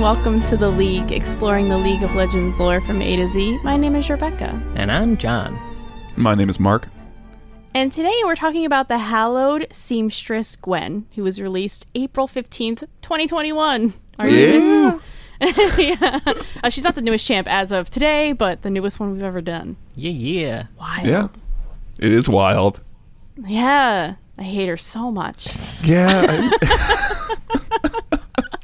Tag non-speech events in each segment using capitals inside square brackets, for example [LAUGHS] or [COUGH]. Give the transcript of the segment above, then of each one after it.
and welcome to The League, exploring the League of Legends lore from A to Z. My name is Rebecca. And I'm John. My name is Mark. And today we're talking about the hallowed seamstress Gwen, who was released April 15th, 2021. Our Yeah. [LAUGHS] newest. yeah. Uh, she's not the newest champ as of today, but the newest one we've ever done. Yeah, yeah. Wild. Yeah. It is wild. Yeah. I hate her so much. Yeah. I- [LAUGHS] [LAUGHS]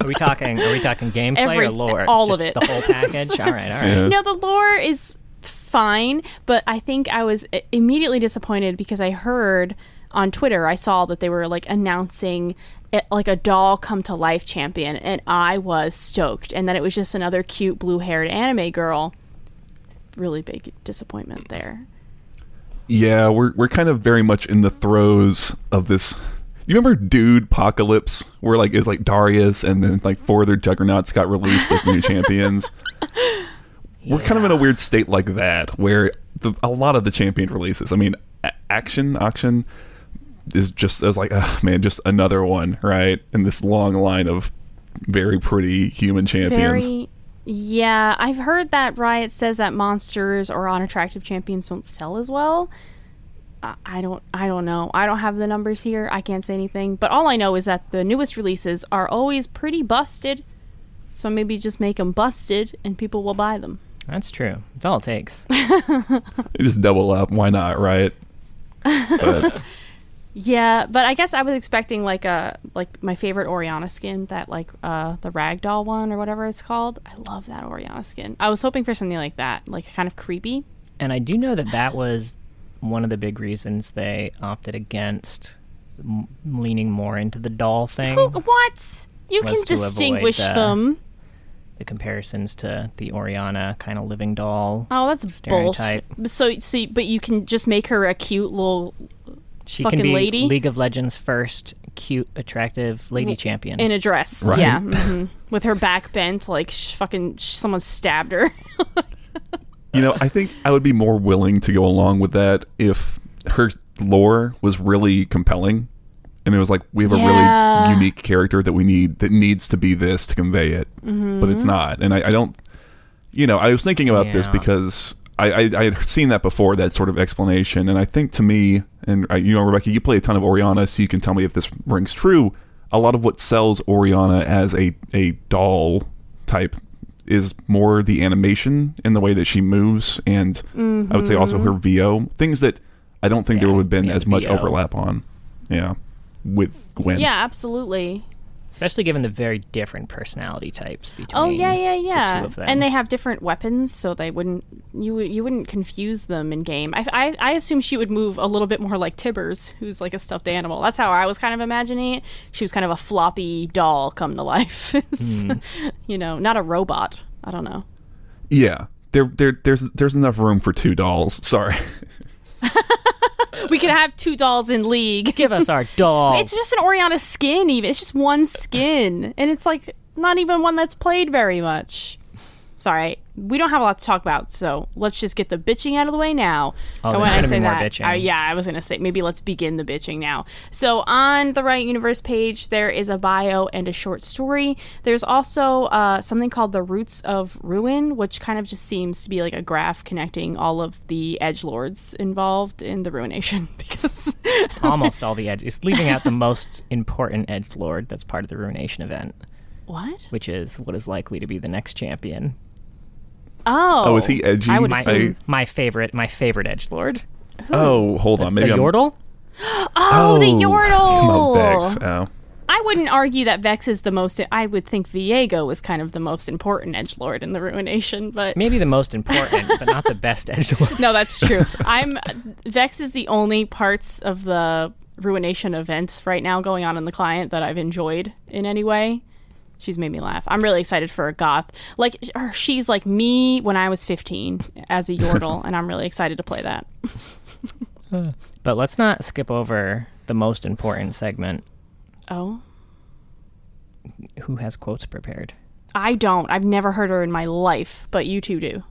Are we talking? Are we talking gameplay Every- or lore? all Just of it. The whole package. [LAUGHS] all right, all right. yeah. No, the lore is fine, but I think I was immediately disappointed because I heard on Twitter I saw that they were like announcing it, like a doll come to life champion, and I was stoked, and then it was just another cute blue haired anime girl. Really big disappointment there. Yeah, we're we're kind of very much in the throes of this. You remember Dude Apocalypse, where like is like Darius and then like four other juggernauts got released as new champions. [LAUGHS] We're kind of in a weird state like that, where the, a lot of the champion releases. I mean, a- Akshan Akshan is just as like, oh, man, just another one, right? In this long line of very pretty human champions. Very. Yeah, I've heard that Riot says that monsters or unattractive champions don't sell as well. I- I don't I don't know. I don't have the numbers here. I can't say anything. But all I know is that the newest releases are always pretty busted. So maybe just make them busted and people will buy them. That's true. That's all it takes. [LAUGHS] You just double up. Why not, right? But [LAUGHS] Yeah, but I guess I was expecting like a like my favorite Orianna skin, that like uh the ragdoll one or whatever it's called. I love that Orianna skin. I was hoping for something like that, like kind of creepy. And I do know that that was one of the big reasons they opted against m- leaning more into the doll thing. Who, what? You can distinguish the- them. The comparisons to the Orianna kind of living doll. Oh, that's stereotype. bullshit. So, see, but you can just make her a cute little She fucking can be lady? League of Legends first cute, attractive lady champion. in a dress. Right. Yeah, mhm. with her back bent, like sh- fucking sh- someone stabbed her. [LAUGHS] you know, I think I would be more willing to go along with that if her lore was really compelling, and it was like we have a Yeah. really unique character that we need that needs to be this to convey it, mm-hmm. but it's not. And I, I don't, you know, I was thinking about this because I, I I had seen that before that sort of explanation, and I think to me, and I, you know, Rebecca, you play a ton of Orianna, so you can tell me if this rings true. A lot of what sells Orianna as a a doll type is more the animation and the way that she moves, and I would say also mm-hmm. her VO things that I don't think there would have been as much VO. overlap on. Yeah, with Gwen. yeah, absolutely. Especially given the very different personality types between Oh yeah, yeah, the yeah. two of them. And they have different weapons, so they wouldn't you would you wouldn't confuse them in game. I, I I assume she would move a little bit more like Tibbers, who's like a stuffed animal. That's how I was kind of imagining it. She was kind of a floppy doll come to life. [LAUGHS] It's, Hmm. [LAUGHS] You know, not a robot. I don't know. yeah. There, there, there's, there's enough room for two dolls. Sorry. [LAUGHS] [LAUGHS] We could have two dolls in league. Give us our [LAUGHS] doll. It's just an Orianna skin, even. It's just one skin. And it's like not even one that's played very much. Sorry, we don't have a lot to talk about, so let's just get the bitching out of the way now. Oh, And when I say that, yeah, I was gonna say maybe let's begin the bitching now. So on the Riot Universe page, there is a bio and a short story. There's also uh, something called the Roots of Ruin, which kind of just seems to be like a graph connecting all of the edge lords involved in the ruination [LAUGHS] because almost all the [LAUGHS] edge. edges, leaving out the most important edge lord that's part of the ruination event, what? which is what is likely to be the next champion. Oh, Oh, is he edgy? I would I- assume. My favorite, my favorite edge lord, Oh, hold on. Maybe the I'm, Yordle. [GASPS] Oh, the Oh, Yordle. Vex. Oh. I wouldn't argue that Vex is the most. I would think Viego was kind of the most important edge lord in the Ruination, but Maybe the most important, but not the best edge lord. [LAUGHS] no, that's true. [LAUGHS] I'm Vex is the only parts of the Ruination event right now going on in the client that I've enjoyed in any way. She's made me laugh. I'm really excited for a goth. Like her- she's like me when I was 15 as a [LAUGHS] Yordle, and I'm really excited to play that. [LAUGHS] But let's not skip over the most important segment. Oh, Who has quotes prepared? I don't. I've never heard her in my life, but you two do.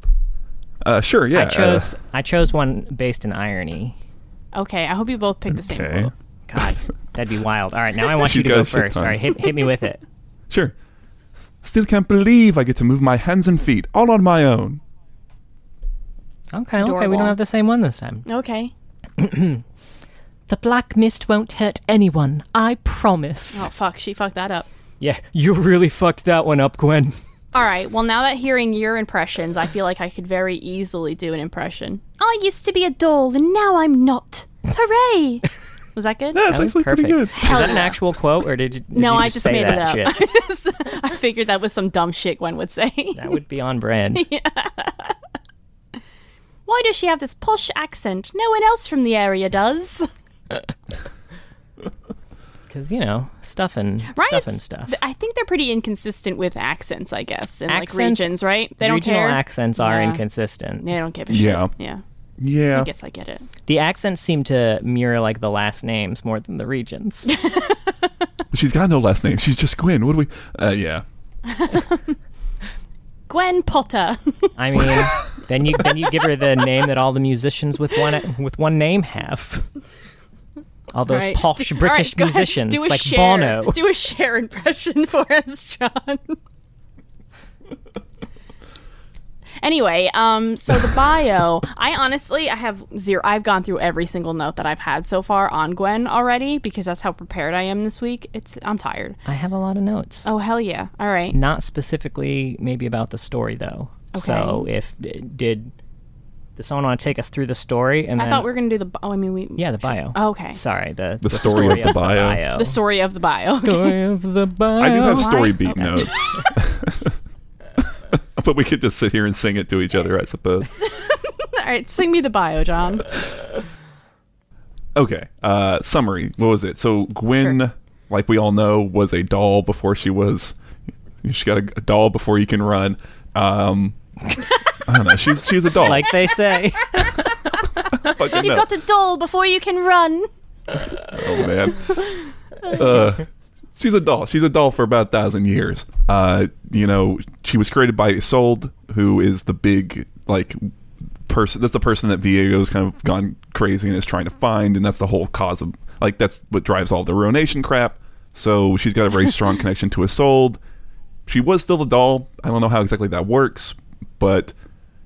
Uh, sure. Yeah. I chose I chose one based in irony. Okay, I hope you both pick the same Okay. quote. God, that'd be wild. All right, now I want [LAUGHS] you to go first. ton. All right, hit, hit me with it. Sure. Still can't believe I get to move my hands and feet all on my own. Okay, okay, we Adorable. don't have the same one this time. Okay. [CLEARS THROAT] The black mist won't hurt anyone, I promise. Oh fuck, she fucked that up. Yeah, you really fucked that one up, Gwen. [LAUGHS] All right. Well, now that hearing your impressions, I feel like I could very easily do an impression. I used to be a doll, and now I'm not. Hooray! [LAUGHS] Was that good? That's That was actually pretty perfect. good. Is that an actual quote, or did you? did no, you I just say made it that up. Shit? [LAUGHS] I figured that was some dumb shit Gwen would say. That would be on brand. [LAUGHS] Why does she have this posh accent? No one else from the area does. [LAUGHS] Because you know, stuff and Right? stuff and stuff. I think they're pretty inconsistent with accents, I guess, in like Accents- regions, right? They don't Regional care. accents are Yeah. inconsistent. They don't give a shit. Yeah. Yeah. Yeah. I guess I get it. The accents seem to mirror like the last names more than the regions. [LAUGHS] She's got no last name. She's just Gwen. What do we? Uh, yeah. [LAUGHS] Gwen Potter. [LAUGHS] I mean, then you then you give her the name that all the musicians with one with one name have. All those Right. posh Do- British right, musicians Do a like Cher. Bono. Do a Cher impression for us, John. Anyway, um, so the bio, I honestly, I have zero. I've gone through every single note that I've had so far on Gwen already because that's how prepared I am this week. It's I'm tired. I have a lot of notes. Oh hell yeah! All right. Not specifically maybe about the story though. Okay. So if did does someone want to take us through the story and I then thought we were gonna do the. Oh, I mean we. yeah the bio. Oh, okay. Sorry the The story of the bio. The story of the bio. story of the bio. I do have why? story beat Okay. notes. [LAUGHS] [LAUGHS] but we could just sit here and sing it to each other, I suppose. [LAUGHS] All right, sing me the bio, John. [LAUGHS] Okay. Uh, summary. What was it? So Gwen, Sure. like we all know, was a doll before she was. She got a, a doll before you can run. Um, I don't know. She's she's a doll. like they say. You've no. got a doll before you can run. Oh man. Uh, she's a doll. She's a doll for about a thousand years. Uh, you know, she was created by Isolde, who is the big like person. That's the person that Viego's kind of gone crazy and is trying to find, and that's the whole cause of like that's what drives all the ruination crap. So she's got a very [LAUGHS] strong connection to Isolde. She was still a doll. I don't know how exactly that works, but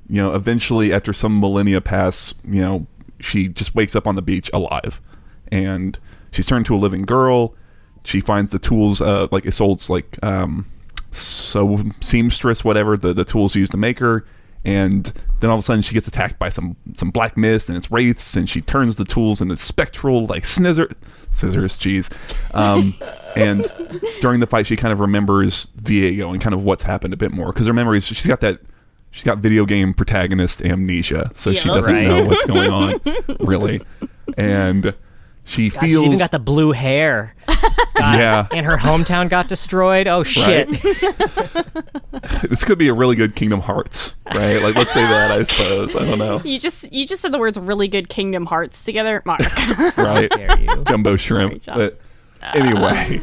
you know, eventually after some millennia pass, you know, she just wakes up on the beach alive, and she's turned to a living girl. She finds the tools, uh, like Isolde's like um, so seamstress, whatever the the tools used to make her, and then all of a sudden she gets attacked by some some black mist and it's wraiths, and she turns the tools into spectral like snizzer scissors, jeez. Um, [LAUGHS] and during the fight, she kind of remembers Viego and kind of what's happened a bit more because her memories. She's got that. She's got video game protagonist amnesia, so she doesn't Right. know what's going on, really. [LAUGHS] And she God, feels, She even got the blue hair. Yeah. And her hometown got destroyed. Oh shit! [LAUGHS] this could be a really good Kingdom Hearts, right? Like, let's say that. I suppose. I don't know, You just you just said the words really good Kingdom Hearts together, Mark. [LAUGHS] right? Dare you? Jumbo shrimp. John. but anyway,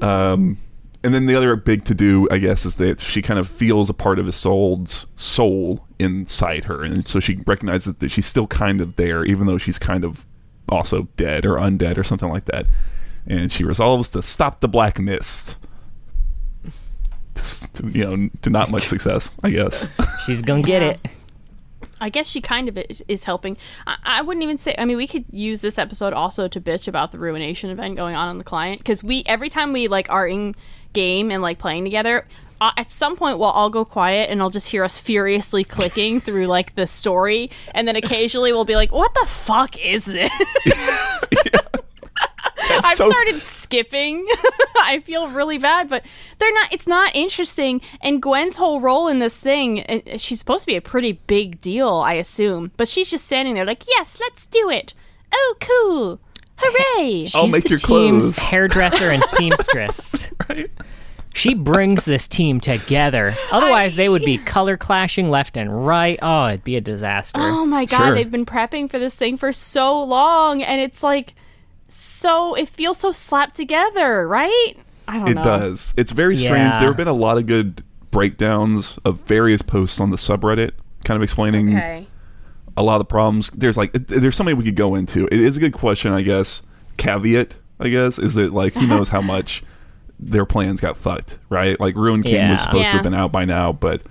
um, and then the other big to do, I guess, is that she kind of feels a part of Isolde's soul inside her, and so she recognizes that she's still kind of there, even though she's kind of also dead or undead or something like that. And she resolves to stop the black mist. To, you know, to not much success, I guess. [LAUGHS] She's gonna get it. I guess she kind of is, is helping. I, I wouldn't even say. I mean, we could use this episode also to bitch about the ruination event going on on the client because we every time we like are in game and like playing together. Uh, at some point, we'll all go quiet and I'll just hear us furiously clicking [LAUGHS] through like the story, and then occasionally we'll be like, "What the fuck is this?" [LAUGHS] I've so- started skipping. [LAUGHS] I feel really bad, but they're not. It's not interesting. And Gwen's whole role in this thing, uh, she's supposed to be a pretty big deal, I assume. But she's just standing there, like, "Yes, let's do it. Oh, cool, hooray!" [LAUGHS] I'll She's make the your team's clothes. [LAUGHS] hairdresser and seamstress. Right? She brings this team together. Otherwise, they would be color clashing left and right. Oh, it'd be a disaster. Oh my god, Sure. they've been prepping for this thing for so long, and it's like so. It feels so slapped together, right? I don't It know. It does. It's very strange. Yeah. There have been a lot of good breakdowns of various posts on the subreddit, kind of explaining Okay. a lot of the problems. There's like it- there's something we could go into. It is a good question, I guess. Caveat, I guess, is that like who [LAUGHS] knows how much their plans got fucked, right? Like Ruin King was Yeah. supposed to have been out by now, but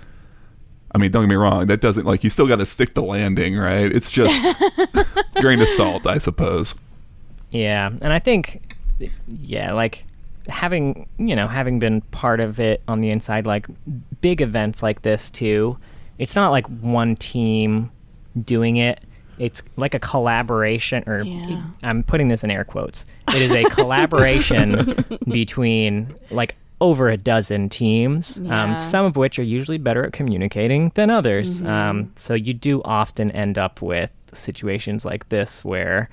I mean, don't get me wrong, that doesn't like you still got to stick the landing, right? It's just [LAUGHS] [LAUGHS] grain of salt, I suppose. Yeah, and I think, yeah, like having you know having been part of it on the inside, like big events like this too. It's not like one team doing it. It's like a collaboration, or Yeah. I'm putting this in air quotes. It is a [LAUGHS] collaboration [LAUGHS] between like over a dozen teams, Yeah. um, some of which are usually better at communicating than others. Um, so you do often end up with situations like this where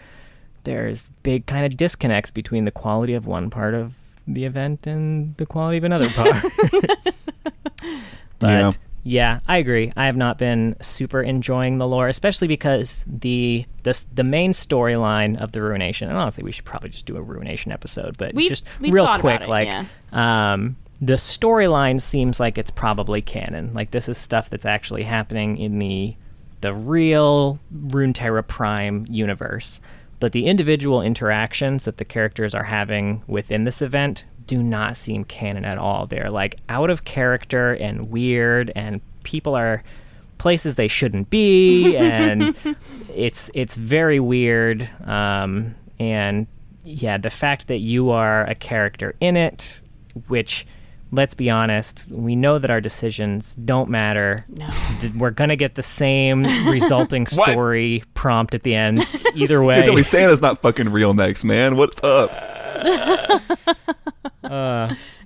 there's big kind of disconnects between the quality of one part of the event and the quality of another part. [LAUGHS] [LAUGHS] but Yeah. yeah. I agree. I have not been super enjoying the lore, especially because the the, the main storyline of the Ruination. And honestly, we should probably just do a Ruination episode, but We've- just we've real quick, it, like yeah. um, the storyline seems like it's probably canon. Like this is stuff that's actually happening in the the real Runeterra Prime universe. But the individual interactions that the characters are having within this event do not seem canon at all. They're like out of character and weird, and people are places they shouldn't be, [LAUGHS] and it's it's very weird. Um, and yeah, the fact that you are a character in it, which let's be honest, we know that our decisions don't matter. No. We're gonna get the same resulting [LAUGHS] What? story prompt at the end, [LAUGHS] either way. Yeah, tell me Santa's not fucking real next, man. What's up? [LAUGHS]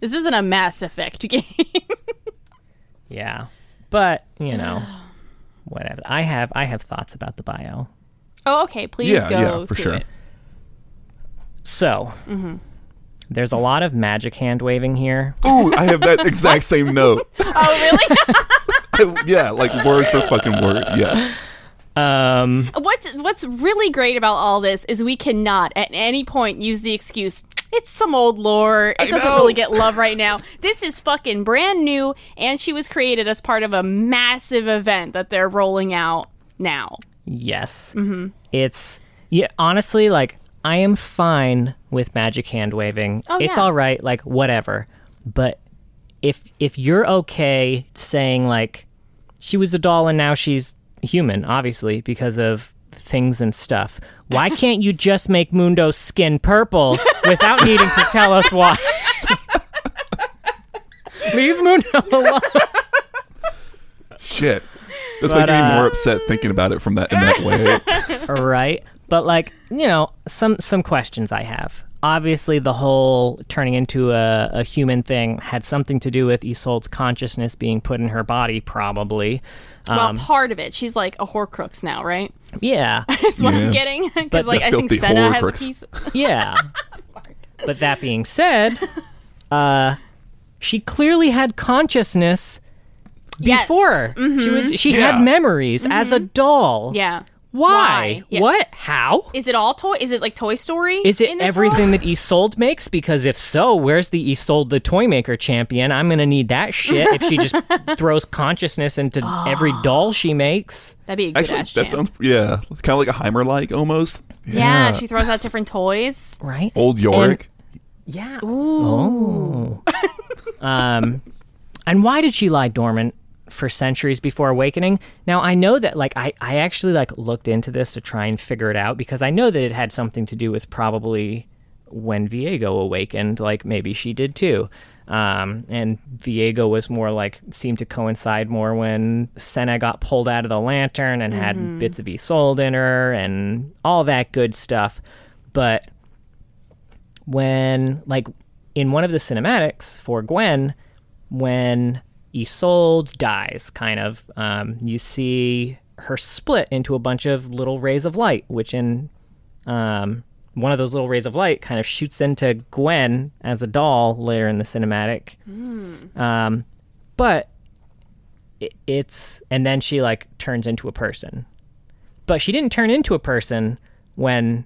This isn't a Mass Effect game. Yeah, but you know, whatever. I have I have thoughts about the bio. oh, okay. Please Yeah, go yeah, for to sure. it. So, Mm-hmm. There's a lot of magic hand waving here. Ooh, I have that exact same note. [LAUGHS] Oh, really? [LAUGHS] Yeah, like word for fucking word. Yes. Um, what's What's really great about all this is we cannot at any point use the excuse. It's some old lore. It I doesn't know. really get love right now. This is fucking brand new, and she was created as part of a massive event that they're rolling out now. Yes. Mm-hmm. It's yeah. Honestly, like I am fine with magic hand waving. Oh, it's yeah. all right. Like whatever. But if if you're okay saying like she was a doll and now she's human, obviously because of things and stuff. Why [LAUGHS] can't you just make Mundo's skin purple without needing to tell us why? [LAUGHS] Leave Mundo alone. Shit. That's But, making me uh, more upset thinking about it from that in that way. [LAUGHS] right? But like, you know, some some questions I have. Obviously, the whole turning into a, a human thing had something to do with Isolde's consciousness being put in her body, probably. Well, Um, part of it. She's like a Horcrux now, right? yeah, [LAUGHS] That's what Yeah. I'm getting. Because But like the I think filthy Senna has a Horcrux. piece. [LAUGHS] [LAUGHS] yeah. but that being said, uh, she clearly had consciousness Yes. before. She was she Yeah. had memories as a doll. Yeah. Why? Yeah. What? How? Is it all toy? Is it like Toy Story? Is it in everything world? that Isolde makes? Because if so, where's the Isolde the toy maker champion? I'm gonna need that shit if she just [LAUGHS] throws consciousness into every doll she makes. That'd be a good Actually, that champ. sounds yeah, kind of like a Heimer like almost. yeah, she throws out different toys. Right? Old Yorick. Yeah. Oh. [LAUGHS] um, and why did she lie dormant for centuries before awakening? Now I know that like I I actually like looked into this to try and figure it out because I know that it had something to do with probably when Viego awakened. Like maybe she did too. Um, and Viego was more like seemed to coincide more when Senna got pulled out of the lantern and had bits of Isolde in her and all that good stuff. But when like in one of the cinematics for Gwen, when Isolde dies, kind of, um, you see her split into a bunch of little rays of light, which in um, one of those little rays of light kind of shoots into Gwen as a doll later in the cinematic. Um, but it, it's and then she like turns into a person, but she didn't turn into a person when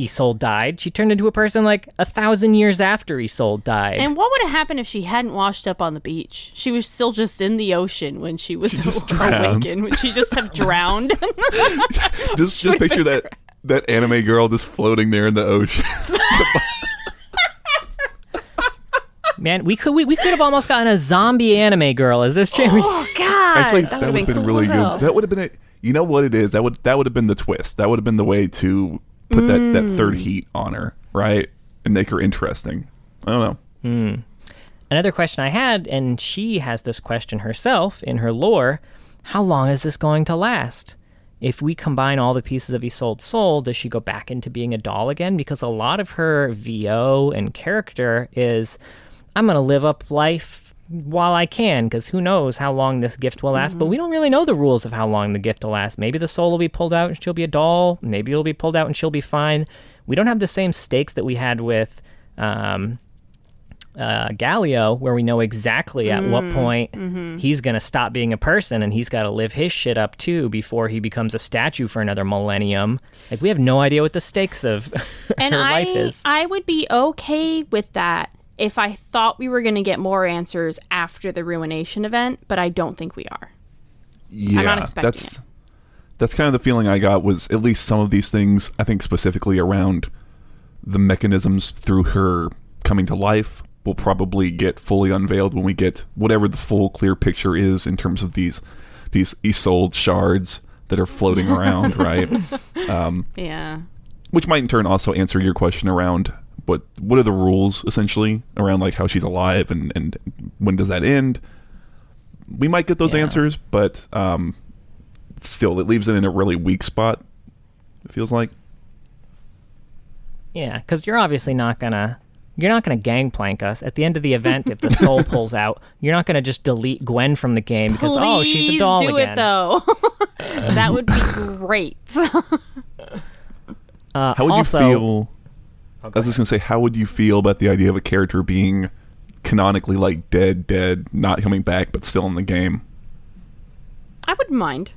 Isolde died. She turned into a person like a thousand years after Isolde died. And what would have happened if she hadn't washed up on the beach? She was still just in the ocean when she was just drowns. [LAUGHS] awakened. [LAUGHS] Would she just have drowned? [LAUGHS] Just just picture that that anime girl just floating there in the ocean. Man, we could we, we could have almost gotten a zombie anime girl as this champion. Oh God, Actually, that, that, would would have been cool really as good. That would have been a. You know what it is? That would that would have been the twist. That would have been the way to put that that third Mm. heat on her, right, and make her interesting. I don't know. Another question I had, and she has this question herself in her lore: How long is this going to last? If we combine all the pieces of Isolde's soul, does she go back into being a doll again? Because a lot of her VO and character is, I'm going to live up life while I can, because who knows how long this gift will last. But we don't really know the rules of how long the gift will last. Maybe the soul will be pulled out and she'll be a doll. Maybe it'll be pulled out and she'll be fine. We don't have the same stakes that we had with. Um, uh, Galio, where we know exactly at what point he's going to stop being a person and he's got to live his shit up too before he becomes a statue for another millennium. Like we have no idea what the stakes of [LAUGHS] and her I, life is. I would be okay with that if I thought we were going to get more answers after the ruination event, but I don't think we are. Yeah, not expecting that's that's kind of the feeling I got. Was at least some of these things. I think specifically around the mechanisms through her coming to life will probably get fully unveiled when we get whatever the full clear picture is in terms of these these Isolde shards that are floating around, [LAUGHS] right? Yeah. Um, which might in turn also answer your question around what what are the rules essentially around like how she's alive and and when does that end? We might get those Yeah. answers, but um, still, it leaves it in a really weak spot. It feels like. Yeah, because you're obviously not gonna you're not gonna gangplank us at the end of the event. if the [LAUGHS] soul pulls out, you're not gonna just delete Gwen from the game because oh she's a doll do again. it though. [LAUGHS] that would be [LAUGHS] great. Uh, How would also, you feel? I was just gonna say, how would you feel about the idea of a character being canonically like dead, dead, not coming back, but still in the game? I wouldn't mind.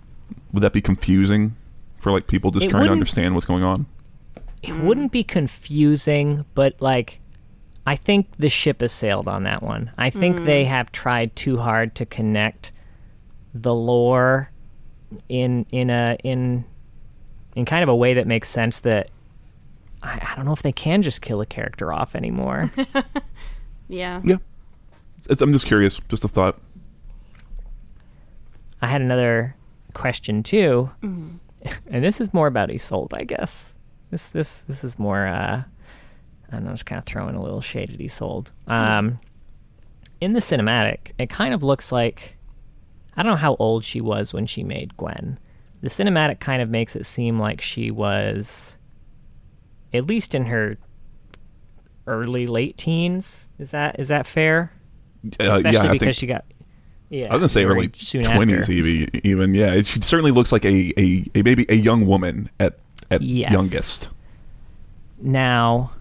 Would that be confusing for like people just It trying to understand what's going on? It wouldn't be confusing, but like I think the ship has sailed on that one. I think they mm. have tried too hard to connect the lore in in a in in kind of a way that makes sense that I, I don't know if they can just kill a character off anymore. [LAUGHS] Yeah. Yeah, It's- I'm just curious. Just a thought. I had another question too, [LAUGHS] and this is more about Isolde, I guess. This this this is more. Uh, I don't know, just kind of throwing a little shade at Isolde. Um, in the cinematic, it kind of looks like I don't know how old she was when she made Gwen. The cinematic kind of makes it seem like she was at least in her early late teens. Is that is that fair? Uh, Especially yeah, I because think she got. Yeah, I was gonna say early twenties, even. Even yeah, she certainly looks like a, a, a maybe a young woman at at Yes. youngest. Now,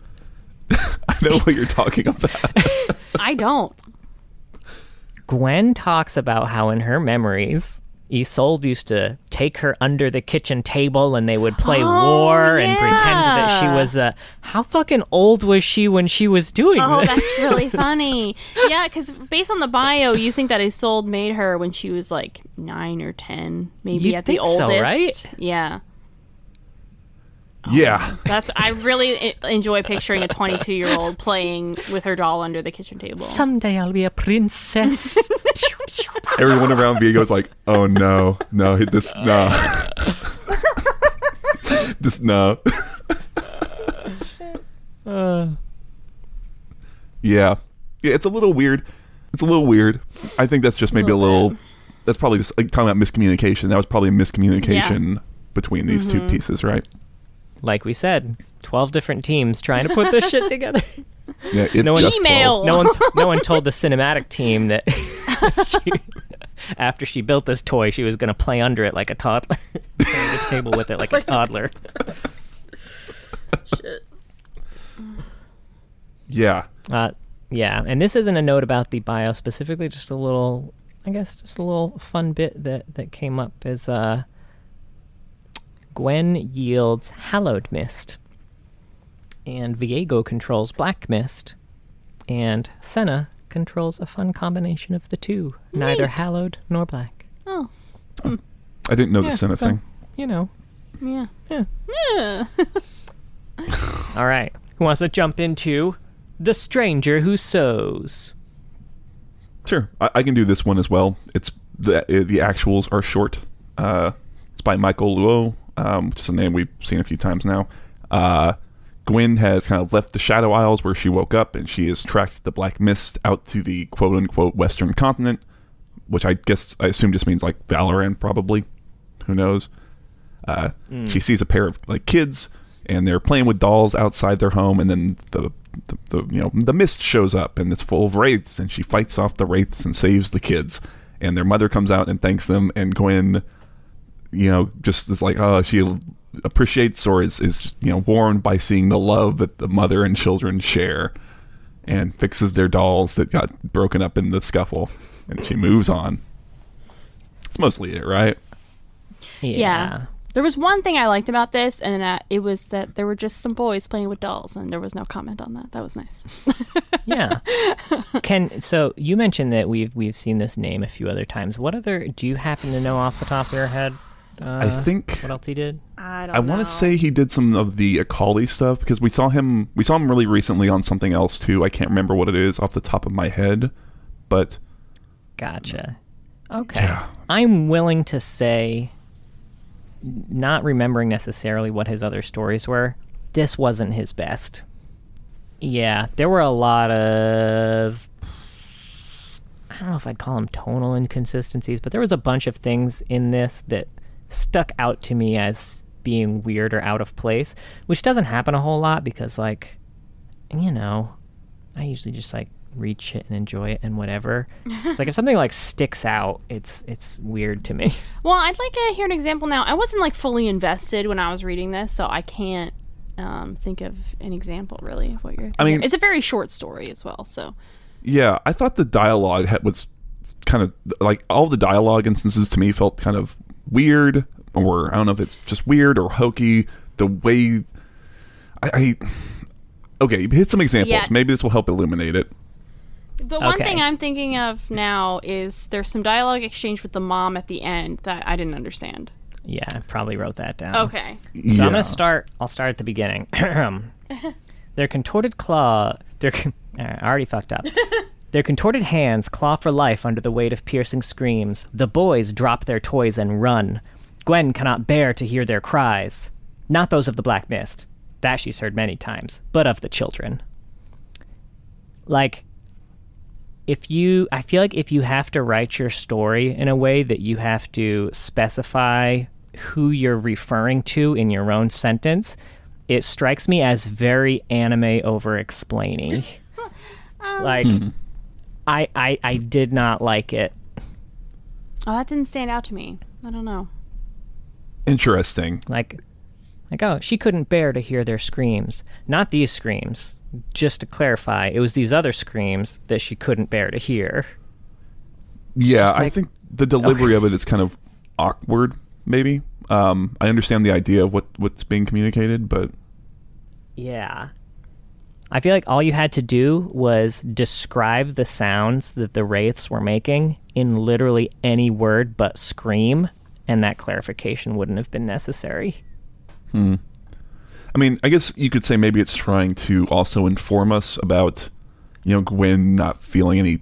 [LAUGHS] I know what you're talking about. [LAUGHS] I don't. Gwen talks about how in her memories, Isolde used to take her under the kitchen table and they would play Oh, war and pretend that she yeah. was uh, how fucking old was she when she was doing Oh, this? that's really [LAUGHS] funny. Yeah, because based on the bio, you think that Isolde made her when she was like nine or ten, maybe You'd at the think so, oldest. right? Yeah, yeah, that's. I really e- enjoy picturing a 22 year old playing with her doll under the kitchen table. Someday I'll be a princess. [LAUGHS] everyone around Viego's like, oh no, no, this no, [LAUGHS] this no. Uh, [LAUGHS] Yeah, yeah, it's a little weird. It's a little weird. I think that's just maybe a little little. That's probably just like talking about miscommunication. That was probably a miscommunication between these two pieces, right? Like we said, twelve different teams trying to put this shit [LAUGHS] together. Yeah, it No one- just Email. no one, no one told the [LAUGHS] cinematic team that she, after she built this toy, she was going to play under it like a toddler, [LAUGHS] under the table with it like a toddler. Shit. Yeah, Uh, yeah, and this isn't a note about the bio specifically, just a little, I guess, just a little fun bit that that came up is uh, Gwen yields Hallowed Mist, and Viego controls Black Mist, and Senna controls a fun combination of the two, neither hallowed nor black. Oh, I didn't know Yeah, the Senna so- thing. You know. yeah. Yeah. Yeah. [LAUGHS] All right. Who wants to jump into The Stranger Who Sews. Sure, I, I can do this one as well. It's the the actuals are short. Uh, it's by Michael Luo, um, which is a name we've seen a few times now. Uh, Gwen has kind of left the Shadow Isles where she woke up, and she has tracked the Black Mist out to the quote unquote Western continent, which I guess I assume just means like Valoran, probably. Who knows? Uh, She sees a pair of like kids, and they're playing with dolls outside their home, and then the, the, the you know the mist shows up, and it's full of wraiths, and she fights off the wraiths and saves the kids, and their mother comes out and thanks them, and Gwen, you know, just is like, oh, she appreciates or is is you know warmed by seeing the love that the mother and children share, and fixes their dolls that got broken up in the scuffle, and she moves on. It's mostly it, right? Yeah. There was one thing I liked about this, and that uh, it was that there were just some boys playing with dolls, and there was no comment on that. That was nice. [LAUGHS] Yeah. Can so you mentioned that we've we've seen this name a few other times. What other do you happen to know off the top of your head? Uh, I think what else he did? I don't I want to say he did some of the Akali stuff because we saw him we saw him really recently on something else too. I can't remember what it is off the top of my head, but Gotcha. Okay. Yeah. I'm willing to say, not remembering necessarily what his other stories were, this wasn't his best. Yeah, there were a lot of. I don't know if I'd call them tonal inconsistencies, but there was a bunch of things in this that stuck out to me as being weird or out of place, which doesn't happen a whole lot because, like, you know, I usually just like read it and enjoy it and whatever. [LAUGHS] it's like if something like sticks out, it's it's weird to me. Well, I'd like to hear an example now. I wasn't like fully invested when I was reading this, so I can't um, think of an example really of what you're. I mean- it's a very short story as well. So yeah, I thought the dialogue had, was kind of like all the dialogue instances to me felt kind of weird, or I don't know if it's just weird or hokey. The way I, I okay, hit some examples. Yeah. Maybe this will help illuminate it. the one Okay. thing I'm thinking of now is there's some dialogue exchange with the mom at the end that I didn't understand. Yeah, I probably wrote that down. Okay. So yeah. I'm gonna start. I'll start at the beginning. [CLEARS THROAT] [LAUGHS] their contorted claw. Their. con- Alright, [LAUGHS] I already fucked up. [LAUGHS] Their contorted hands claw for life under the weight of piercing screams. The boys drop their toys and run. Gwen cannot bear to hear their cries. Not those of the Black Mist. That she's heard many times, but of the children. Like, if you i feel like if you have to write your story in a way that you have to specify who you're referring to in your own sentence it strikes me as very anime over explaining [LAUGHS] um, like [LAUGHS] hmm. I, I i did not like it Oh, that didn't stand out to me. I don't know. Interesting. like like oh she couldn't bear to hear their screams not these screams just to clarify it was these other screams that she couldn't bear to hear Yeah, I think the delivery of it is kind of awkward. Maybe. Um, I understand the idea of what what's being communicated, but Yeah. I feel like all you had to do was describe the sounds that the wraiths were making in literally any word but scream, and that clarification wouldn't have been necessary. Hmm. I mean, I guess you could say maybe it's trying to also inform us about, you know, Gwen not feeling any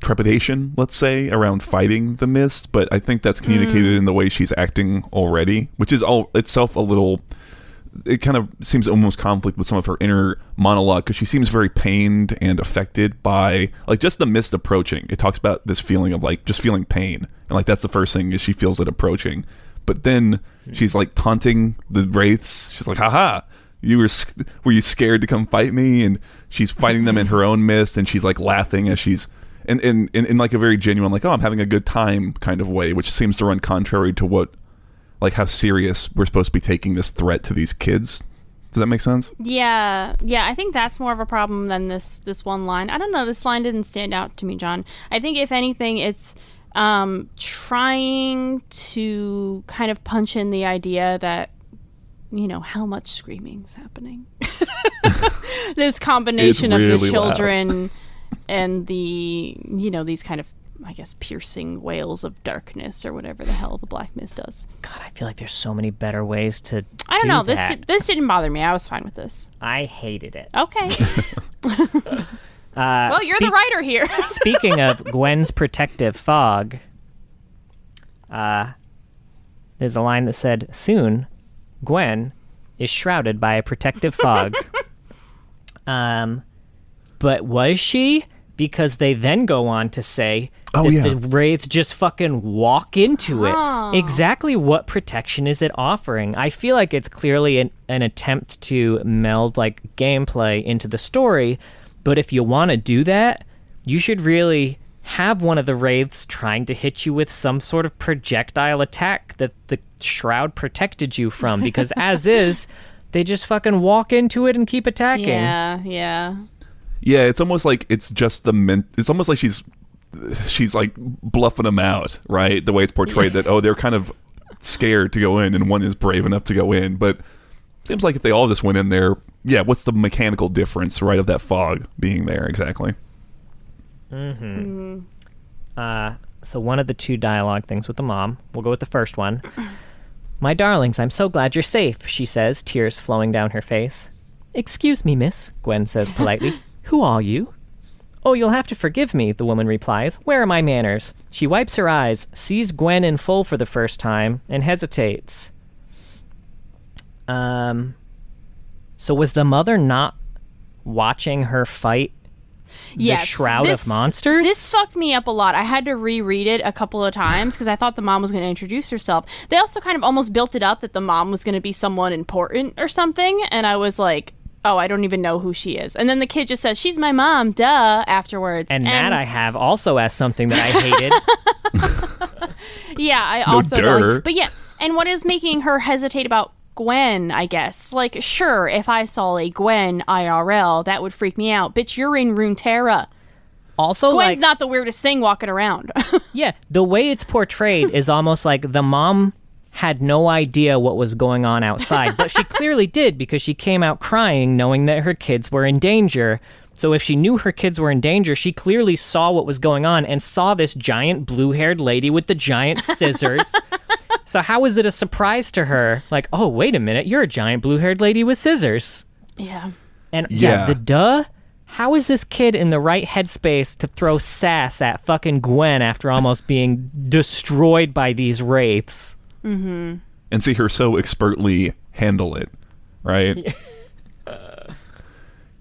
trepidation, let's say, around fighting the mist. But I think that's communicated in the way she's acting already, which is all itself a little. It kind of seems almost conflict with some of her inner monologue because she seems very pained and affected by like just the mist approaching. It talks about this feeling of like just feeling pain, and like that's the first thing is she feels it approaching. But then she's like taunting the wraiths. She's like, "Haha, you were were you scared to come fight me?" And she's fighting them in her own mist, and she's like laughing as she's in in, in in like a very genuine, like, "Oh, I'm having a good time" kind of way, which seems to run contrary to what like how serious we're supposed to be taking this threat to these kids. Does that make sense? Yeah, yeah, I think that's more of a problem than this this one line. I don't know, this line didn't stand out to me, John. I think if anything, it's um, trying to kind of punch in the idea that you know how much screaming's happening. [LAUGHS] this combination of really the loud. children and the you know these kind of I guess, piercing wails of darkness or whatever the hell the black mist does. God, I feel like there's so many better ways to. I don't do know. This that. di- this didn't bother me. I was fine with this. I hated it. Okay. [LAUGHS] [LAUGHS] Uh, well, you're the writer here. [LAUGHS] Speaking of Gwen's protective fog, uh, there's a line that said, "Soon, Gwen is shrouded by a protective fog." um, but was she? Because they then go on to say Oh, that yeah. the wraiths just fucking walk into it. Exactly what protection is it offering? I feel like it's clearly an, an attempt to meld like gameplay into the story, but if you want to do that, you should really have one of the wraiths trying to hit you with some sort of projectile attack that the shroud protected you from because [LAUGHS] as is they just fucking walk into it and keep attacking. yeah, yeah. Yeah, it's almost like it's just the men- it's almost like she's she's like bluffing them out, right? The way it's portrayed that oh, they're kind of scared to go in and one is brave enough to go in, but seems like if they all just went in there, yeah, what's the mechanical difference, right, of that fog being there exactly? Mm hmm. Uh, so one of the two dialogue things with the mom. We'll go with the first one. [CLEARS THROAT] My darlings, I'm so glad you're safe, she says, tears flowing down her face. Excuse me, miss, Gwen says politely. [LAUGHS] Who are you? Oh, you'll have to forgive me, the woman replies. Where are my manners? She wipes her eyes, sees Gwen in full for the first time, and hesitates. Um. So was the mother not watching her fight Yes, the Shroud this- of Monsters? This fucked me up a lot. I had to reread it a couple of times because I thought the mom was going to introduce herself. They also kind of almost built it up that the mom was going to be someone important or something, and I was like, "Oh, I don't even know who she is." And then the kid just says, "She's my mom." Duh. Afterwards, And, that I have also as something that I hated. [LAUGHS] Yeah, I No also der. like, but yeah, and what is making her hesitate about Gwen? I guess, like, sure, if I saw a Gwen IRL, that would freak me out. Bitch, you're in Runeterra. also, Gwen's like, not the weirdest thing walking around. [LAUGHS] yeah, the way it's portrayed is almost like the mom had no idea what was going on outside, but she [LAUGHS] clearly did because she came out crying knowing that her kids were in danger. So if she knew her kids were in danger, she clearly saw what was going on and saw this giant blue-haired lady with the giant [LAUGHS] scissors. so how is it a surprise to her? Like, "Oh, wait a minute, you're a giant blue-haired lady with scissors." yeah. And yeah. Yeah. the duh. How is this kid in the right headspace to throw sass at fucking Gwen after almost being destroyed by these wraiths? Mm-hmm. And see her so expertly handle it, right? [LAUGHS]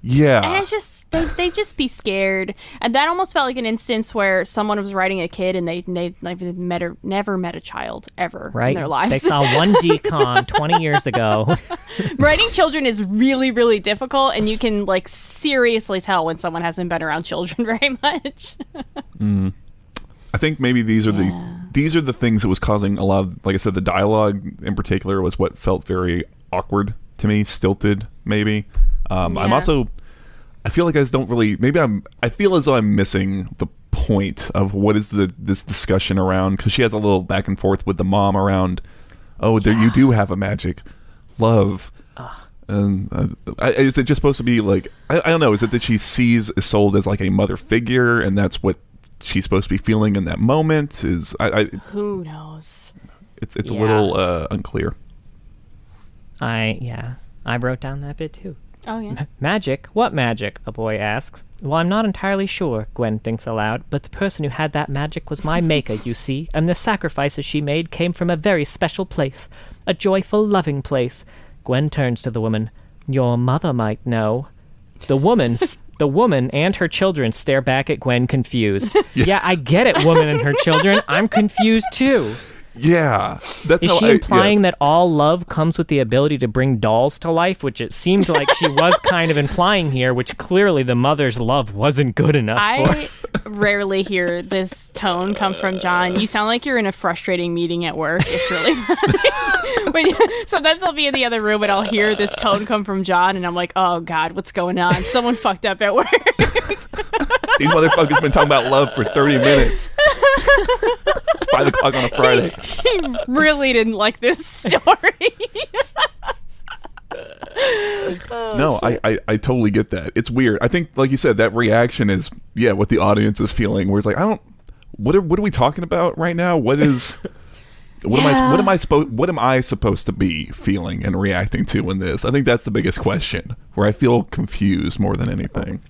yeah. And it's just they they just be scared, and that almost felt like an instance where someone was writing a kid and they they never met a, never met a child ever Right? in their lives. They saw one [LAUGHS] decon 20 years ago. [LAUGHS] writing children is really really difficult, and you can like seriously tell when someone hasn't been around children very much. Mm. I think maybe these are the these are the things that was causing a lot of like I said the dialogue in particular was what felt very awkward to me, stilted maybe. Um, I'm also I feel like I just don't really maybe I'm I feel as though I'm missing the point of what is the this discussion around because she has a little back and forth with the mom around oh there you do have a magic love and uh, I- is it just supposed to be like I, I don't know? Is it that she sees Isolde as like a mother figure, and that's what she's supposed to be feeling in that moment? Is I, I Who knows? it's it's a little uh, unclear. I, yeah, I wrote down that bit too. Oh yeah. Magic? What magic? A boy asks. Well, I'm not entirely sure, Gwen thinks aloud, but the person who had that magic was my maker, you see, and the sacrifices she made came from a very special place. A joyful, loving place. Gwen turns to the woman. Your mother might know. The woman, s- the woman and her children stare back at Gwen confused. [LAUGHS] yeah, I get it, woman and her children. I'm confused too. Yeah, that's Is how she I, implying yes. that all love comes with the ability to bring dolls to life, which it seemed like she was [LAUGHS] kind of implying here, which clearly the mother's love wasn't good enough I for. [LAUGHS] rarely hear this tone come from John. You sound like you're in a frustrating meeting at work. It's really funny. [LAUGHS] when sometimes I'll be in the other room and I'll hear this tone come from John, and I'm like, "Oh God, what's going on? Someone fucked up at work." these motherfuckers been talking about love for thirty minutes. it's five o'clock on a Friday. He really didn't like this story. Oh, no, I, I I totally get that. It's weird. I think, like you said, that reaction is yeah what the audience is feeling. Where it's like I don't. what are what are we talking about right now? What is [LAUGHS] what am I what am I supposed what am I supposed to be feeling and reacting to in this? I think that's the biggest question. Where I feel confused more than anything.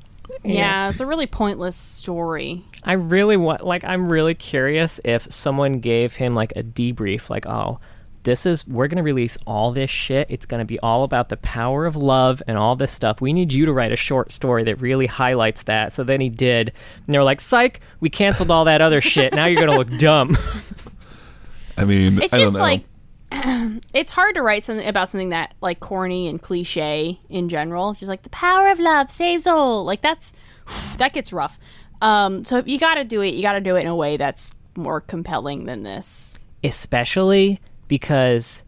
Yeah, it's a really pointless story. I really want, like, I'm really curious if someone gave him like a debrief, like, oh, this is, we're going to release all this shit. It's going to be all about the power of love and all this stuff. We need you to write a short story that really highlights that. So then he did. And they were like, psych, we canceled all that other shit. Now you're going to look [LAUGHS] dumb. I mean, It's I don't just know. like [CLEARS THROAT] it's hard to write something about something that like corny and cliche in general. She's like the power of love saves all. Like that's [SIGHS] that gets rough. Um, so you got to do it, you got to do it in a way that's more compelling than this. Especially because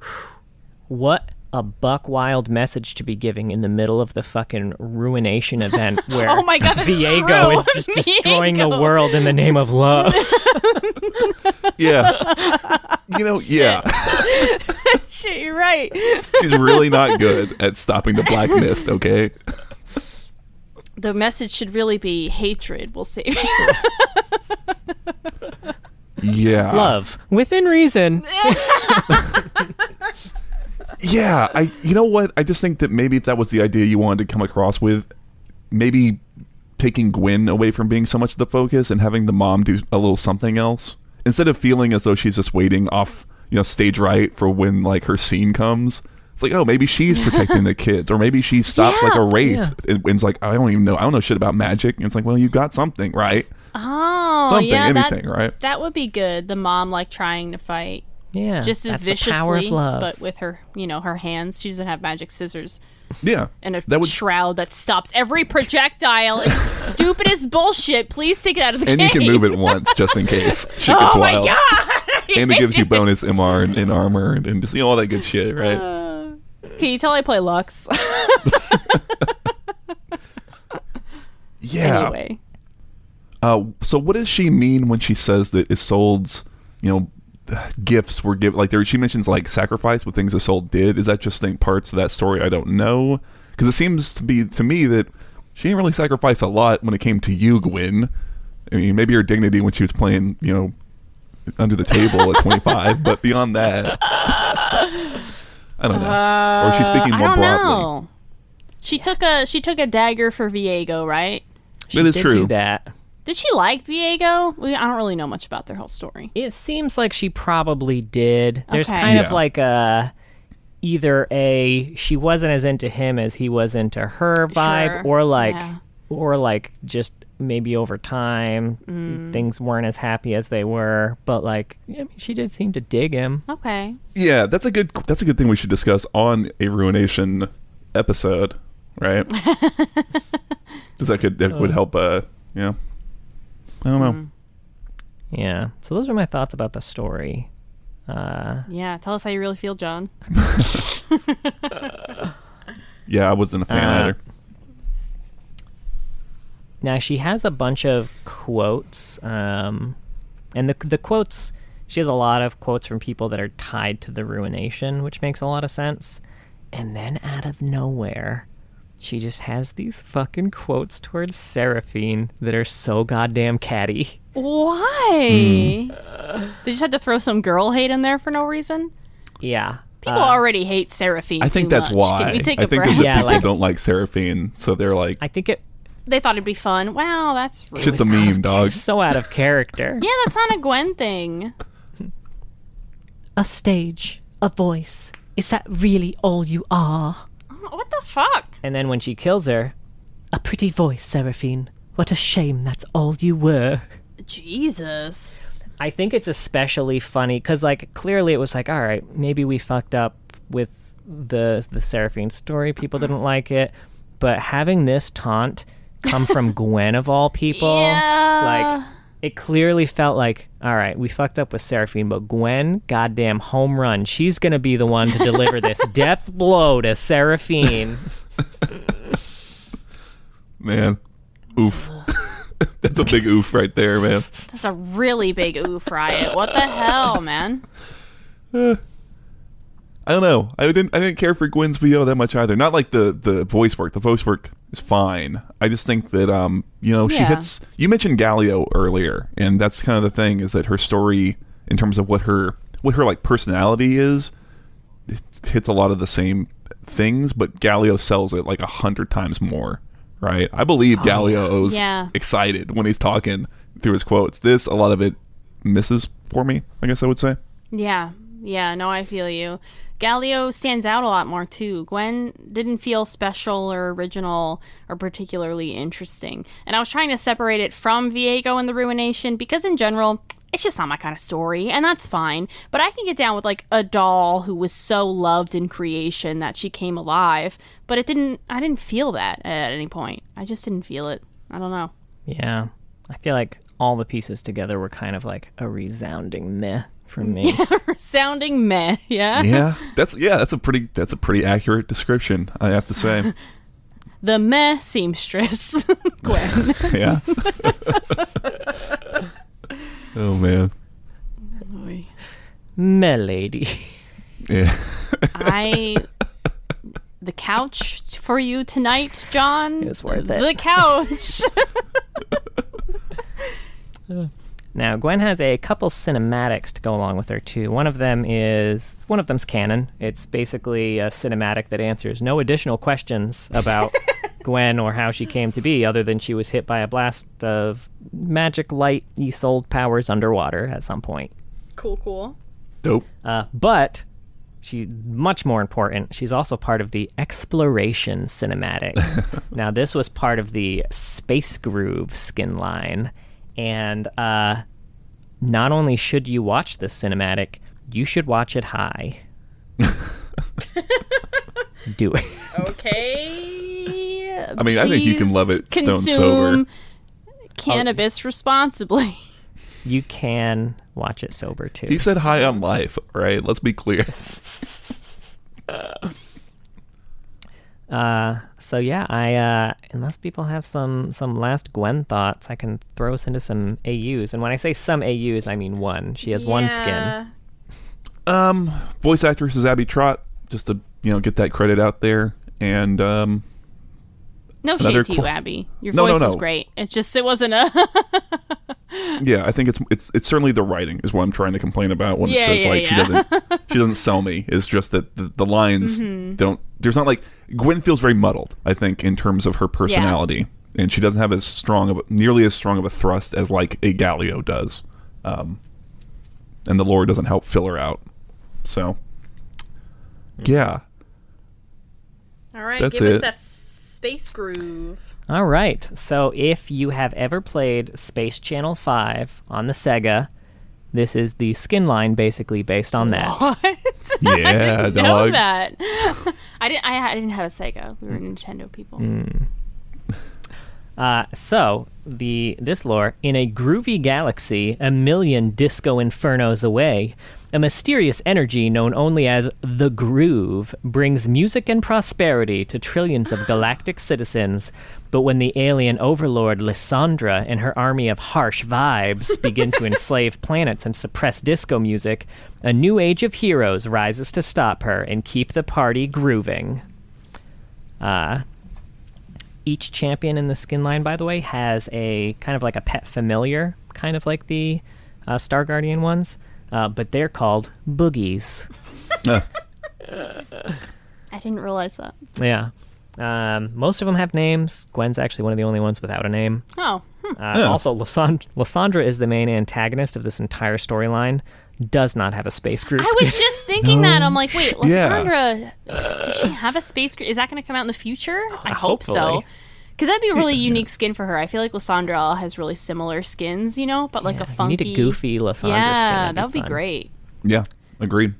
[SIGHS] what a buck wild message to be giving in the middle of the fucking ruination event [LAUGHS] where Oh my God, that's Viego true. is just [LAUGHS] destroying the world in the name of love. [LAUGHS] yeah, you know, yeah, Shit, you're right. she's really not good at stopping the black mist. Okay, The message should really be hatred will save you. yeah, love within reason. Yeah, I. You know what? I just think that maybe if that was the idea you wanted to come across with, maybe taking Gwen away from being so much of the focus and having the mom do a little something else instead of feeling as though she's just waiting off, you know, stage right for when like her scene comes. It's like, oh, maybe she's protecting the kids, or maybe she stops like a wraith Yeah. and, and it's like, I don't even know, I don't know shit about magic. And it's like, well, you got something, right? Oh, Something, yeah, anything, that, right? That would be good. The mom like trying to fight Yeah, just as that's power of viciously, love. but with her, you know, her hands. She doesn't have magic scissors Yeah, and a that would, shroud that stops every projectile. It's [LAUGHS] stupid as bullshit. Please take it out of the and game. you can move it once just in case [LAUGHS] shit gets Oh my wild. god! And it gives you [LAUGHS] bonus MR and, and armor and, and just you know all that good shit, right? Can you tell I play Lux? yeah. anyway, Uh, so what does she mean when she says that Isolde's, you know, gifts were given? Like there, she mentions like sacrifice with things Isolde did. Is that just think parts of that story I don't know? Because it seems to be to me that she didn't really sacrifice a lot when it came to you, Gwen. I mean, maybe her dignity when she was playing, you know, under the table at [LAUGHS] 25, but beyond that, I don't know. or she's speaking uh, I more don't broadly. know. She took a she took a dagger for Viego, right? She That is did true. Do that. Did she like Viego? We, I don't really know much about their whole story. It seems like she probably did. There's Okay. kind of like a either a she wasn't as into him as he was into her vibe, Sure. or like Yeah. or like just maybe over time Mm. things weren't as happy as they were. But like I mean, she did seem to dig him. Okay. Yeah, that's a good that's a good thing we should discuss on a ruination episode, right? [LAUGHS] Because that could that would help. Uh, yeah, I don't know. Yeah. So those are my thoughts about the story. Uh, Yeah, tell us how you really feel, John. [LAUGHS] [LAUGHS] Yeah, I wasn't a fan Uh, either. Now she has a bunch of quotes, um, and the the quotes she has a lot of quotes from people that are tied to the ruination, which makes a lot of sense. And then out of nowhere, she just has these fucking quotes towards Seraphine that are so goddamn catty. Why? Hmm. They just had to throw some girl hate in there for no reason. Yeah. People uh, already hate Seraphine. I think too that's much. why. Can we take I a think breath? that Yeah, people like- don't like Seraphine, so they're like, I think it They thought it'd be fun. Wow, that's really shit's a meme, dog. so out of character. Yeah, that's not a Gwen thing. A stage, a voice. Is that really all you are? Oh, what the fuck? And then when she kills her, A pretty voice, Seraphine. What a shame that's all you were. Jesus. I think it's especially funny because, like, clearly it was like, all right, maybe we fucked up with the the Seraphine story. People didn't [CLEARS THROAT] like it, but having this taunt come from [LAUGHS] Gwen of all people, Yeah. like, it clearly felt like, all right, we fucked up with Seraphine, but Gwen, goddamn home run, she's gonna be the one to deliver this [LAUGHS] death blow to Seraphine. Man, oof. [LAUGHS] that's a big oof right there, man. [LAUGHS] That's a really big oof riot. What the hell, man? [SIGHS] I don't know. I didn't. I didn't care for Gwen's VO that much either. Not like the the voice work. The voice work is fine. I just think that um, you know, she Yeah. hits. You mentioned Galio earlier, and that's kind of the thing is that her story, in terms of what her what her like personality is, it hits a lot of the same things, but Galio sells it like a hundred times more. Right? I believe Galio is Yeah. excited when he's talking through his quotes. This a lot of it misses for me. I guess I would say. Yeah, yeah, no, I feel you. Galio stands out a lot more too. Gwen didn't feel special or original or particularly interesting. And I was trying to separate it from Viego and the Ruination because, in general, it's just not my kind of story, and that's fine. But I can get down with like a doll who was so loved in creation that she came alive, but it didn't, I didn't feel that at any point. I just didn't feel it. I don't know. Yeah. I feel like all the pieces together were kind of like a resounding meh from me. [LAUGHS] Sounding meh, yeah? Yeah, [LAUGHS] that's yeah, that's a pretty that's a pretty accurate description. I have to say. [LAUGHS] The meh seamstress, Gwen. Yeah. oh man. meh lady. Yeah. I the couch for you tonight, John. It was worth it. The couch. Now, Gwen has a couple cinematics to go along with her too. One of them is one of them's canon. It's basically a cinematic that answers no additional questions about [LAUGHS] Gwen or how she came to be, other than she was hit by a blast of magic light Isolde powers underwater at some point. cool, cool. Dope. Uh, but she's much more important. She's also part of the exploration cinematic. [LAUGHS] now, this was part of the Space Groove skin line, and uh, not only should you watch this cinematic, you should watch it high. Do it. Okay. I mean, I think you can love it stone consume sober. Cannabis responsibly. You can watch it sober too. He said high on life, right? Let's be clear. Uh, [LAUGHS] so yeah, I uh, unless people have some some last Gwen thoughts, I can throw us into some AUs. And when I say some AUs, I mean one. She has one skin. Um, voice actress is Abby Trott, just to you know get that credit out there. And um, No Another shade to you, qu- Abby. Your No, no, voice was great. It's just it wasn't a [LAUGHS] yeah, I think it's it's it's certainly the writing is what I'm trying to complain about when Yeah, it says yeah, like she doesn't she doesn't sell me. It's just that the, the lines Mm-hmm. don't. There's not like Gwen feels very muddled. I think in terms of her personality, and she doesn't have as strong of nearly as strong of a thrust as like a Galio does. Um, and the lore doesn't help fill her out. So, yeah, All right, That's give us that space groove. All right. So if you have ever played Space Channel 5 on the Sega, this is the skin line basically based on that. What? [LAUGHS] yeah, know dog. that. [LAUGHS] I didn't. I, I didn't have a Sega. We were Nintendo people. Uh, so the this lore in a groovy galaxy a million disco infernos away, a mysterious energy known only as the groove brings music and prosperity to trillions of galactic [GASPS] citizens. But when the alien overlord Lissandra and her army of harsh vibes begin to [LAUGHS] enslave planets and suppress disco music, a new age of heroes rises to stop her and keep the party grooving. Uh, each champion in the skin line, by the way, has a kind of like a pet familiar, kind of like the uh, Star Guardian ones, uh, but they're called boogies. [LAUGHS] I didn't realize that. Yeah. Um, most of them have names. Gwen's actually one of the only ones without a name. Oh, hmm. Uh, Yeah. Also, Lysand- Lissandra is the main antagonist of this entire storyline. Does not have a space group. I was just thinking that. I'm like, wait, Yeah. Does she have a space? Gr- Is that going to come out in the future? I hope so. Hopefully. Because that'd be a really unique skin for her. I feel like Lissandra has really similar skins, you know, but like Yeah, a you funky. need a goofy Lissandra skin. Yeah, That'd that would be fun. great. yeah, agreed.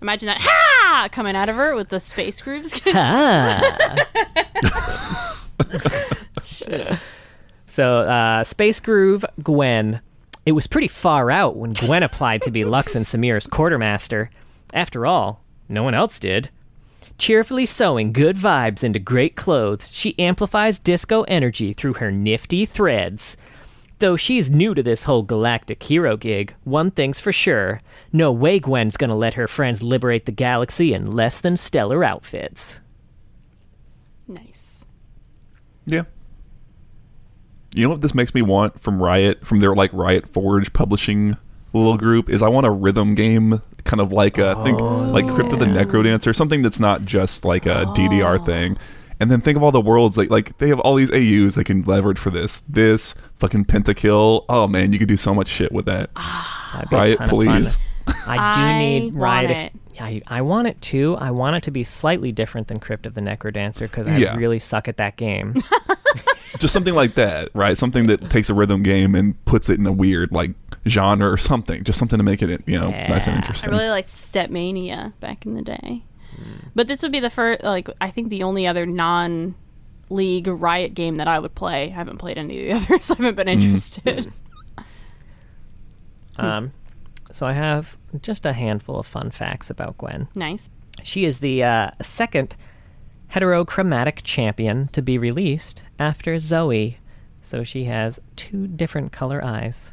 Imagine that ha coming out of her with the space groove skin. Ah. [LAUGHS] [LAUGHS] so, uh, Space Groove, Gwen. It was pretty far out when Gwen applied to be Lux and Samira's quartermaster. After all, no one else did. Cheerfully sewing good vibes into great clothes, she amplifies disco energy through her nifty threads. Though she's new to this whole galactic hero gig, one thing's for sure no way Gwen's gonna let her friends liberate the galaxy in less than stellar outfits. nice. Yeah. You know what this makes me want from Riot, from their like Riot Forge publishing little group, is I want a rhythm game, kind of like uh, think like Crypt of the Necrodancer, something that's not just like a DDR thing. And then think of all the worlds like like they have all these AUs they can leverage for this. This fucking Pentakill. Oh man, you could do so much shit with that. That'd be a Riot, ton of fun. please. I do [LAUGHS] I need want Riot. It. I, I want it too. I want it to be slightly different than Crypt of the Necrodancer because I Yeah. really suck at that game. [LAUGHS] Just something like that, right? Something that takes a rhythm game and puts it in a weird like genre or something. Just something to make it you know nice and Yeah. I interesting. really liked Stepmania back in the day. But this would be the first, like, I think the only other non league Riot game that I would play. I haven't played any of the [LAUGHS] others. I haven't been interested. um, so I have just a handful of fun facts about Gwen. nice. She is the uh, second heterochromatic champion to be released after Zoe. So she has two different color eyes.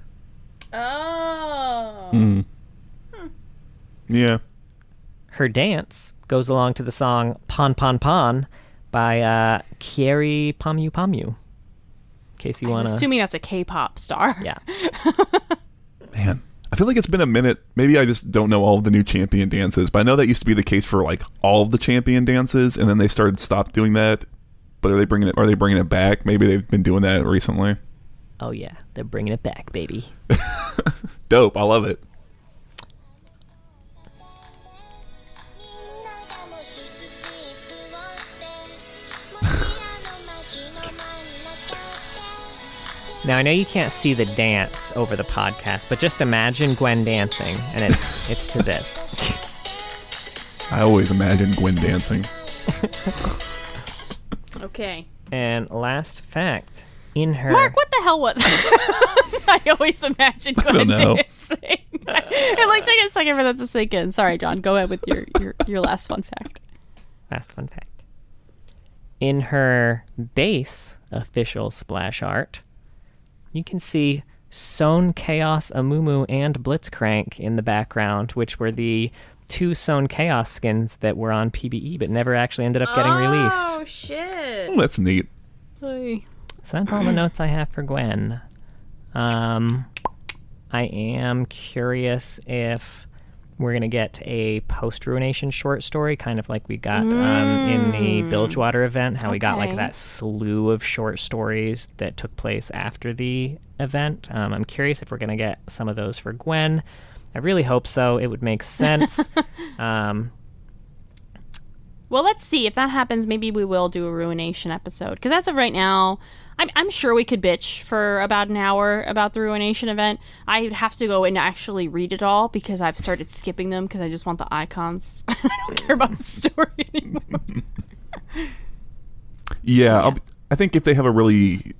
Oh. Mm. Yeah. Her dance goes along to the song Pon Pon Pon by uh, Kyary Pamyu Pamyu. In case you I'm want to. assuming that's a K-pop star. Yeah. [LAUGHS] Man, I feel like it's been a minute. Maybe I just don't know all of the new champion dances, but I know that used to be the case for like all of the champion dances, and then they started stopped doing that. But are they bringing it? Are they bringing it back? Maybe they've been doing that recently. Oh, yeah. They're bringing it back, baby. [LAUGHS] Dope. I love it. Now I know you can't see the dance over the podcast, but just imagine Gwen dancing, and it's it's to this. [LAUGHS] I always imagine Gwen dancing. [LAUGHS] Okay. And last fact, in her Mark, what the hell was [LAUGHS] I always imagine Gwen don't know. dancing. it like take a second for that to sink in. Sorry, John. Go ahead with your, your, your last fun fact. last fun fact, in her base official splash art, you can see Sewn Chaos Amumu and Blitzcrank in the background, which were the two Sewn Chaos skins that were on PBE but never actually ended up getting released. Oh shit. Oh, that's neat. Oy. So that's all the notes I have for Gwen. Um, I am curious if we're gonna get a post ruination short story, kind of like we got um, in the Bilgewater event. How we got like that slew of short stories that took place after the event. Um, I'm curious if we're gonna get some of those for Gwen. I really hope so. It would make sense. [LAUGHS] um, Well, let's see if that happens. Maybe we will do a ruination episode because as of right now, I'm, I'm sure we could bitch for about an hour about the ruination event. I'd have to go and actually read it all because I've started skipping them because I just want the icons. [LAUGHS] I don't care about the story anymore. [LAUGHS] Yeah, be- I think if they have a really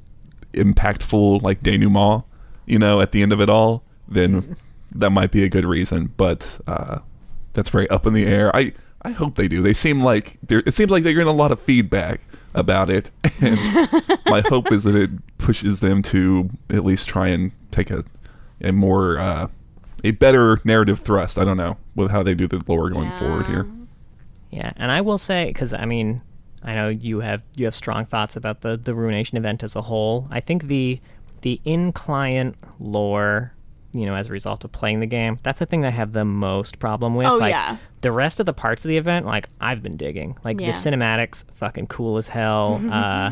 impactful like denouement, you know, at the end of it all, then that might be a good reason. But uh, that's very up in the air. I I hope they do. They seem like they're. It seems like they're getting a lot of feedback about it, [LAUGHS] and my [LAUGHS] hope is that it pushes them to at least try and take a a more uh, a better narrative thrust. I don't know with how they do the lore going forward here. Yeah, and I will say because I mean, I know you have you have strong thoughts about the the ruination event as a whole. I think the the in client lore, you know, as a result of playing the game, that's the thing that I have the most problem with. Oh, like, yeah. The rest of the parts of the event, like I've been digging, like Yeah. the cinematics, fucking cool as hell. [LAUGHS] uh,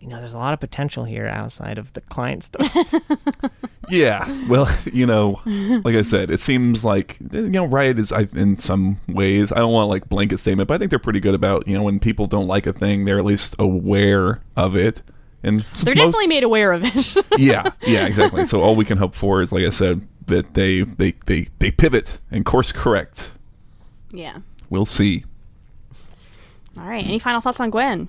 you know, there's a lot of potential here outside of the client stuff. [LAUGHS] Yeah, well, [LAUGHS] you know, like I said, it seems like you know, Riot is I, in some ways. I don't want like blanket statement, but I think they're pretty good about you know when people don't like a thing, they're at least aware of it. And They're most- definitely made aware of it. [LAUGHS] yeah, yeah, exactly. So all we can hope for is, like I said, that they they they they pivot and course correct. yeah. We'll see. All right. Any final thoughts on Gwen?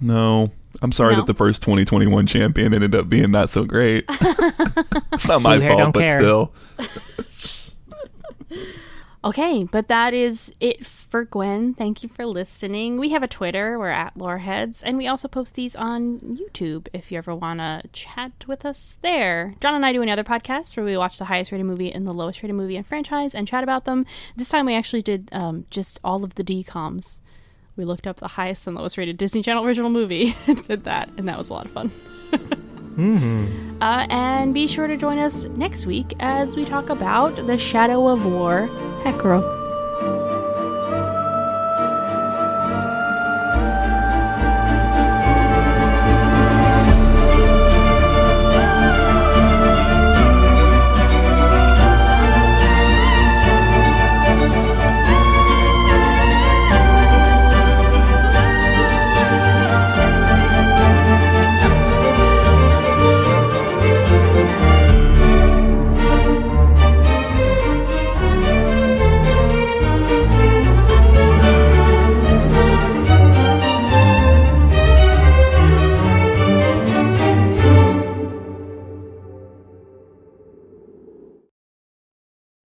No, I'm sorry No? that the first 2021 champion ended up being not so great. [LAUGHS] it's not my Blue fault, but care. still. [LAUGHS] Okay, but that is it for Gwen. Thank you for listening. We have a Twitter, we're at Loreheads, and we also post these on YouTube if you ever want to chat with us there. John and I do another podcast where we watch the highest rated movie and the lowest rated movie and franchise and chat about them. This time we actually did um, just all of the DComs we looked up the highest and lowest rated Disney Channel original movie [LAUGHS] and did that, and that was a lot of fun. [LAUGHS] uh, and be sure to join us next week as we talk about The Shadow of War Hecarim.